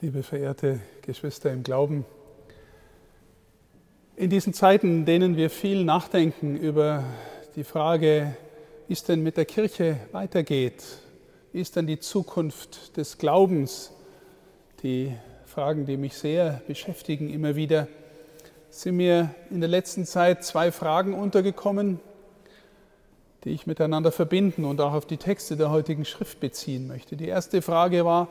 liebe verehrte Geschwister im Glauben. In diesen Zeiten, in denen wir viel nachdenken über die Frage, wie es denn mit der Kirche weitergeht, wie ist denn die Zukunft des Glaubens, die Fragen, die mich sehr beschäftigen immer wieder, sind mir in der letzten Zeit zwei Fragen untergekommen, die ich miteinander verbinden und auch auf die Texte der heutigen Schrift beziehen möchte. Die erste Frage war,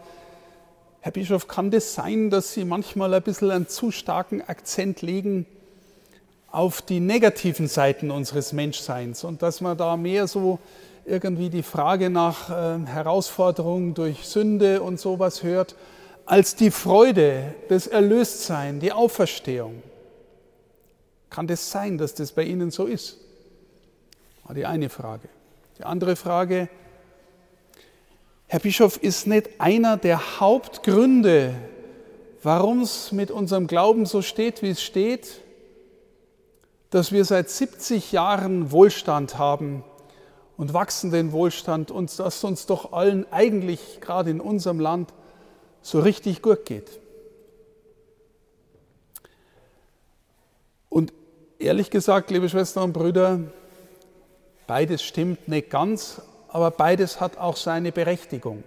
Herr Bischof, kann das sein, dass Sie manchmal ein bisschen einen zu starken Akzent legen auf die negativen Seiten unseres Menschseins und dass man da mehr so irgendwie die Frage nach äh, Herausforderungen durch Sünde und sowas hört, als die Freude, das Erlöstsein, die Auferstehung? Kann das sein, dass das bei Ihnen so ist? War die eine Frage. Die andere Frage, Herr Bischof, ist nicht einer der Hauptgründe, warum es mit unserem Glauben so steht, wie es steht, dass wir seit 70 Jahren Wohlstand haben und wachsenden Wohlstand und dass uns doch allen eigentlich gerade in unserem Land so richtig gut geht. Und ehrlich gesagt, liebe Schwestern und Brüder, beides stimmt nicht ganz, aber beides hat auch seine Berechtigung.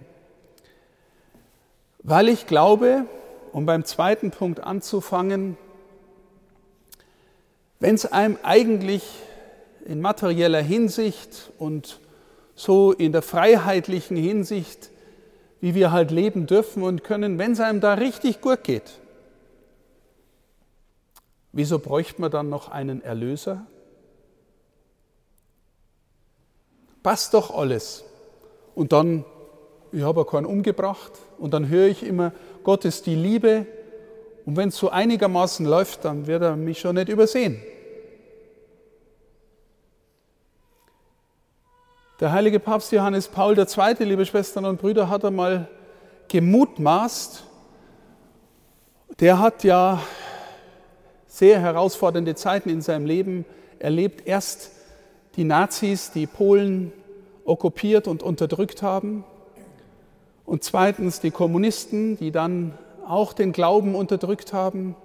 Weil ich glaube, um beim zweiten Punkt anzufangen, wenn es einem eigentlich in materieller Hinsicht und so in der freiheitlichen Hinsicht, wie wir halt leben dürfen und können, wenn es einem da richtig gut geht, wieso bräuchte man dann noch einen Erlöser? Passt doch alles. Und dann, ich habe keinen umgebracht und dann höre ich immer, Gott ist die Liebe und wenn es so einigermaßen läuft, dann wird er mich schon nicht übersehen. Der heilige Papst Johannes Paul II., liebe Schwestern und Brüder, hat einmal gemutmaßt, der hat ja sehr herausfordernde Zeiten in seinem Leben erlebt. Erst die Nazis, die Polen okkupiert und unterdrückt haben. Und zweitens die Kommunisten, die dann auch den Glauben unterdrückt haben.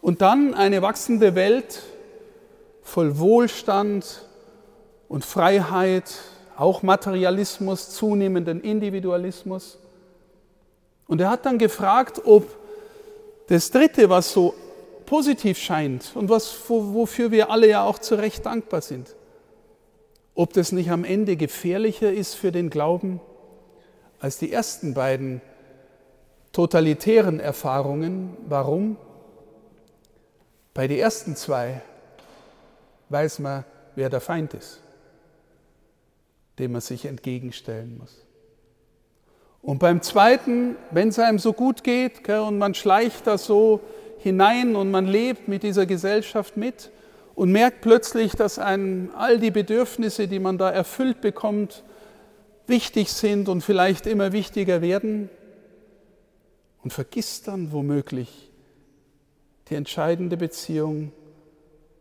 Und dann eine wachsende Welt voll Wohlstand und Freiheit, auch Materialismus, zunehmenden Individualismus. Und er hat dann gefragt, ob das Dritte, was so positiv scheint und was, wofür wir alle ja auch zu Recht dankbar sind. Ob das nicht am Ende gefährlicher ist für den Glauben als die ersten beiden totalitären Erfahrungen. Warum? Bei den ersten zwei weiß man, wer der Feind ist, dem man sich entgegenstellen muss. Und beim zweiten, wenn es einem so gut geht und man schleicht da so hinein und man lebt mit dieser Gesellschaft mit und merkt plötzlich, dass einem all die Bedürfnisse, die man da erfüllt bekommt, wichtig sind und vielleicht immer wichtiger werden und vergisst dann womöglich die entscheidende Beziehung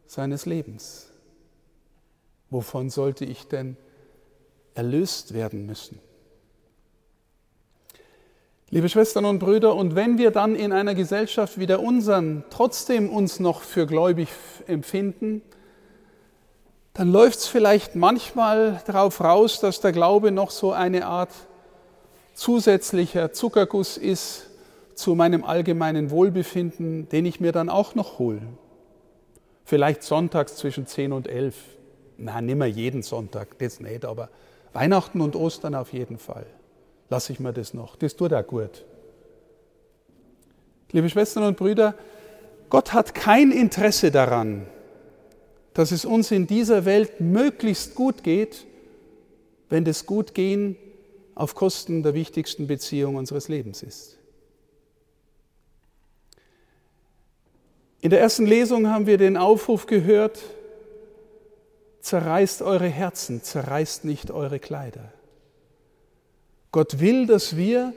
seines Lebens. Wovon sollte ich denn erlöst werden müssen? Liebe Schwestern und Brüder, und wenn wir dann in einer Gesellschaft wie der unseren trotzdem uns noch für gläubig empfinden, dann läuft es vielleicht manchmal darauf raus, dass der Glaube noch so eine Art zusätzlicher Zuckerguss ist zu meinem allgemeinen Wohlbefinden, den ich mir dann auch noch hole. Vielleicht sonntags zwischen 10 und 11. Na, nimmer jeden Sonntag, das nicht, aber Weihnachten und Ostern auf jeden Fall lasse ich mir das noch. Das tut auch gut. Liebe Schwestern und Brüder, Gott hat kein Interesse daran, dass es uns in dieser Welt möglichst gut geht, wenn das Gutgehen auf Kosten der wichtigsten Beziehung unseres Lebens ist. In der ersten Lesung haben wir den Aufruf gehört, zerreißt eure Herzen, zerreißt nicht eure Kleider. Gott will, dass wir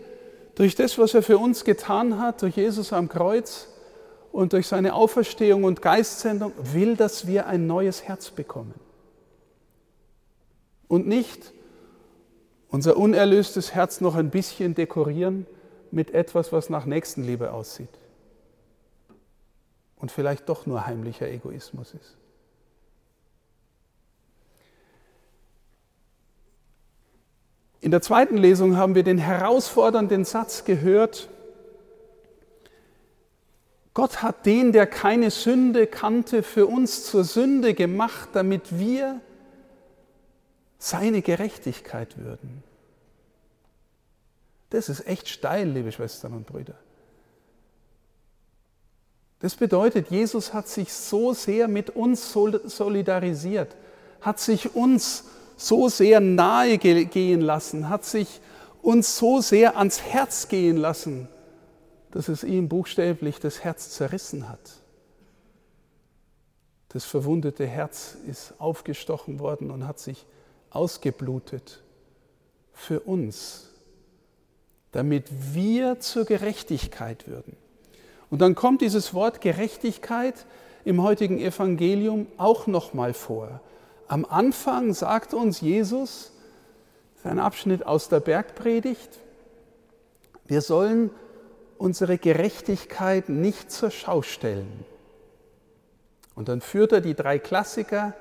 durch das, was er für uns getan hat, durch Jesus am Kreuz und durch seine Auferstehung und Geistsendung, will, dass wir ein neues Herz bekommen. Und nicht unser unerlöstes Herz noch ein bisschen dekorieren mit etwas, was nach Nächstenliebe aussieht und vielleicht doch nur heimlicher Egoismus ist. In der zweiten Lesung haben wir den herausfordernden Satz gehört, Gott hat den, der keine Sünde kannte, für uns zur Sünde gemacht, damit wir seine Gerechtigkeit würden. Das ist echt steil, liebe Schwestern und Brüder. Das bedeutet, Jesus hat sich so sehr mit uns solidarisiert, hat sich uns so sehr nahe gehen lassen, hat sich uns so sehr ans Herz gehen lassen, dass es ihm buchstäblich das Herz zerrissen hat. Das verwundete Herz ist aufgestochen worden und hat sich ausgeblutet für uns, damit wir zur Gerechtigkeit würden. Und dann kommt dieses Wort Gerechtigkeit im heutigen Evangelium auch nochmal vor. Am Anfang sagt uns Jesus, sein Abschnitt aus der Bergpredigt, wir sollen unsere Gerechtigkeit nicht zur Schau stellen. Und dann führt er die drei Klassiker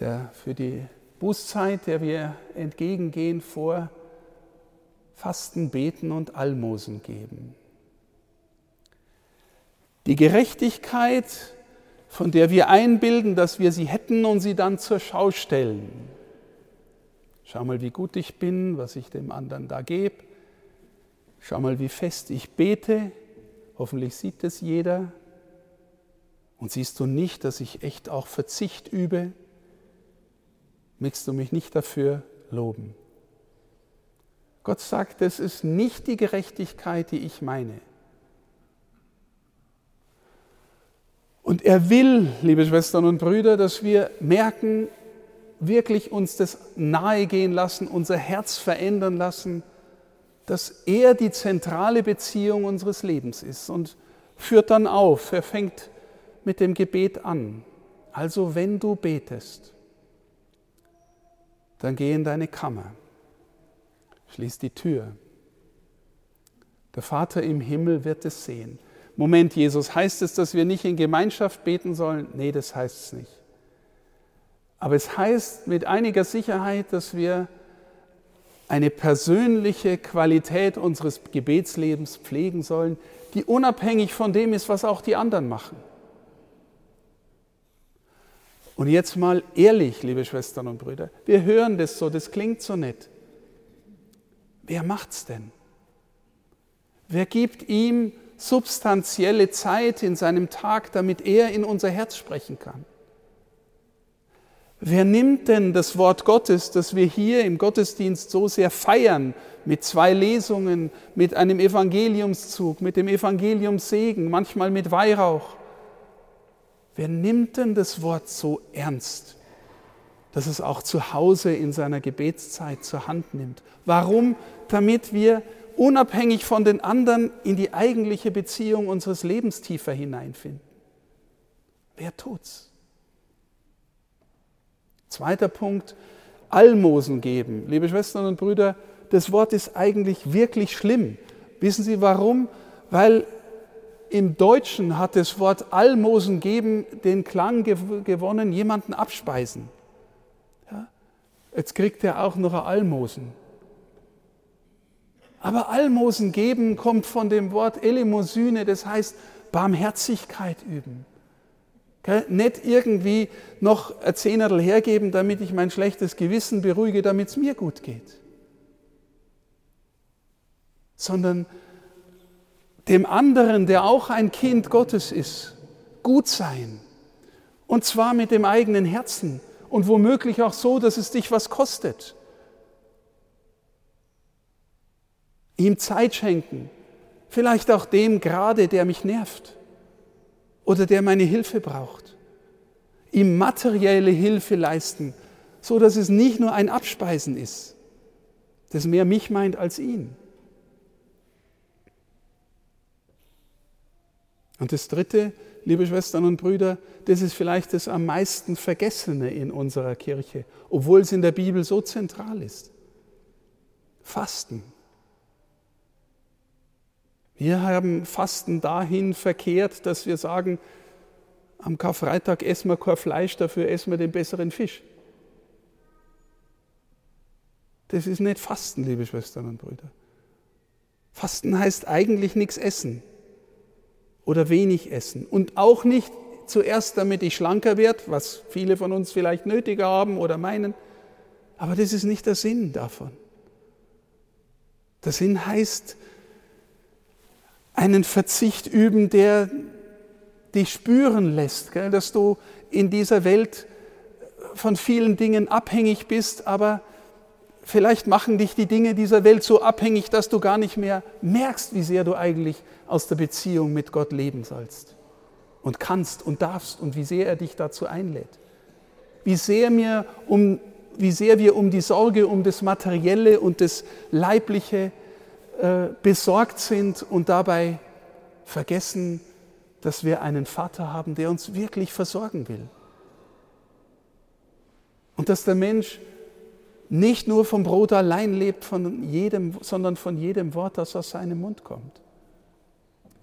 der, für die Bußzeit, der wir entgegengehen, vor Fasten, Beten und Almosen geben. Die Gerechtigkeit, von der wir einbilden, dass wir sie hätten und sie dann zur Schau stellen. Schau mal, wie gut ich bin, was ich dem anderen da gebe. Schau mal, wie fest ich bete. Hoffentlich sieht es jeder. Und siehst du nicht, dass ich echt auch Verzicht übe? Möchtest du mich nicht dafür loben? Gott sagt, es ist nicht die Gerechtigkeit, die ich meine. Und er will, liebe Schwestern und Brüder, dass wir merken, wirklich uns das nahegehen lassen, unser Herz verändern lassen, dass er die zentrale Beziehung unseres Lebens ist und führt dann auf. Er fängt mit dem Gebet an. Also wenn du betest, dann geh in deine Kammer, schließ die Tür. Der Vater im Himmel wird es sehen. Moment, Jesus, heißt es, dass wir nicht in Gemeinschaft beten sollen? Nee, das heißt es nicht. Aber es heißt mit einiger Sicherheit, dass wir eine persönliche Qualität unseres Gebetslebens pflegen sollen, die unabhängig von dem ist, was auch die anderen machen. Und jetzt mal ehrlich, liebe Schwestern und Brüder, wir hören das so, das klingt so nett. Wer macht's denn? Wer gibt ihm substanzielle Zeit in seinem Tag, damit er in unser Herz sprechen kann. Wer nimmt denn das Wort Gottes, das wir hier im Gottesdienst so sehr feiern, mit zwei Lesungen, mit einem Evangeliumszug, mit dem Evangeliumssegen, manchmal mit Weihrauch? Wer nimmt denn das Wort so ernst, dass es auch zu Hause in seiner Gebetszeit zur Hand nimmt? Warum? Damit wir unabhängig von den anderen in die eigentliche Beziehung unseres Lebens tiefer hineinfinden. Wer tut's? Zweiter Punkt, Almosen geben. Liebe Schwestern und Brüder, das Wort ist eigentlich wirklich schlimm. Wissen Sie warum? Weil im Deutschen hat das Wort Almosen geben den Klang gewonnen, jemanden abspeisen. Ja? Jetzt kriegt er auch noch ein Almosen. Aber Almosen geben kommt von dem Wort Elemosyne, das heißt Barmherzigkeit üben. Nicht irgendwie noch ein Zehnerl hergeben, damit ich mein schlechtes Gewissen beruhige, damit es mir gut geht. Sondern dem anderen, der auch ein Kind Gottes ist, gut sein. Und zwar mit dem eigenen Herzen und womöglich auch so, dass es dich was kostet. Ihm Zeit schenken, vielleicht auch dem gerade, der mich nervt oder der meine Hilfe braucht, ihm materielle Hilfe leisten, so dass es nicht nur ein Abspeisen ist, das mehr mich meint als ihn. Und das Dritte, liebe Schwestern und Brüder, das ist vielleicht das am meisten Vergessene in unserer Kirche, obwohl es in der Bibel so zentral ist. Fasten. Wir haben Fasten dahin verkehrt, dass wir sagen, am Karfreitag essen wir kein Fleisch, dafür essen wir den besseren Fisch. Das ist nicht Fasten, liebe Schwestern und Brüder. Fasten heißt eigentlich nichts essen oder wenig essen und auch nicht zuerst, damit ich schlanker werde, was viele von uns vielleicht nötiger haben oder meinen, aber das ist nicht der Sinn davon. Der Sinn heißt, einen Verzicht üben, der dich spüren lässt, gell, dass du in dieser Welt von vielen Dingen abhängig bist, aber vielleicht machen dich die Dinge dieser Welt so abhängig, dass du gar nicht mehr merkst, wie sehr du eigentlich aus der Beziehung mit Gott leben sollst und kannst und darfst und wie sehr er dich dazu einlädt. Wie sehr, mir um, wie sehr wir um die Sorge um das Materielle und das Leibliche äh, besorgt sind und dabei vergessen, dass wir einen Vater haben, der uns wirklich versorgen will. Und dass der Mensch nicht nur vom Brot allein lebt, von jedem, sondern von jedem Wort, das aus seinem Mund kommt.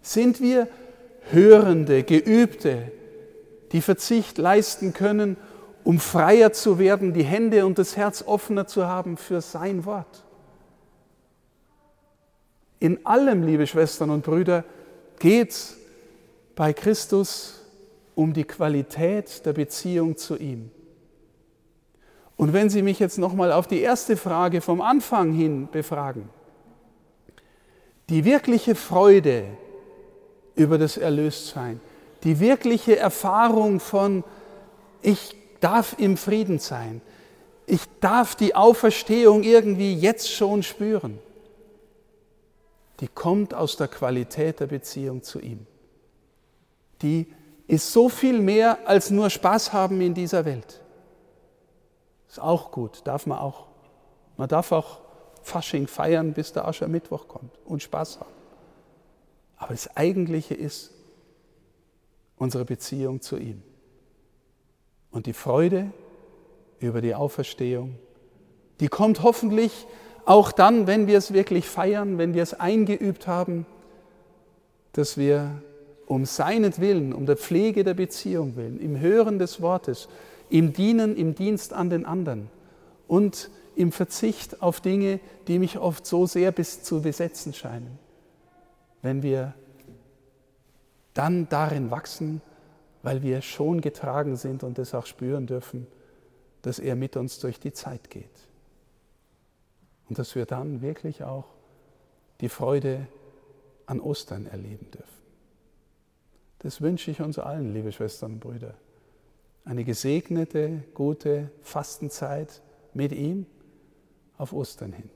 Sind wir Hörende, Geübte, die Verzicht leisten können, um freier zu werden, die Hände und das Herz offener zu haben für sein Wort? In allem, liebe Schwestern und Brüder, geht es bei Christus um die Qualität der Beziehung zu ihm. Und wenn Sie mich jetzt nochmal auf die erste Frage vom Anfang hin befragen, die wirkliche Freude über das Erlöstsein, die wirkliche Erfahrung von, ich darf im Frieden sein, ich darf die Auferstehung irgendwie jetzt schon spüren die kommt aus der Qualität der Beziehung zu ihm. Die ist so viel mehr als nur Spaß haben in dieser Welt. Ist auch gut, darf man auch. Man darf auch Fasching feiern, bis der Aschermittwoch kommt und Spaß haben. Aber das Eigentliche ist unsere Beziehung zu ihm. Und die Freude über die Auferstehung, die kommt hoffentlich auch dann, wenn wir es wirklich feiern, wenn wir es eingeübt haben, dass wir um seinetwillen, um der Pflege der Beziehung willen, im Hören des Wortes, im Dienen, im Dienst an den anderen und im Verzicht auf Dinge, die mich oft so sehr bis zu besetzen scheinen, wenn wir dann darin wachsen, weil wir schon getragen sind und es auch spüren dürfen, dass er mit uns durch die Zeit geht. Und dass wir dann wirklich auch die Freude an Ostern erleben dürfen. Das wünsche ich uns allen, liebe Schwestern und Brüder. Eine gesegnete, gute Fastenzeit mit ihm auf Ostern hin.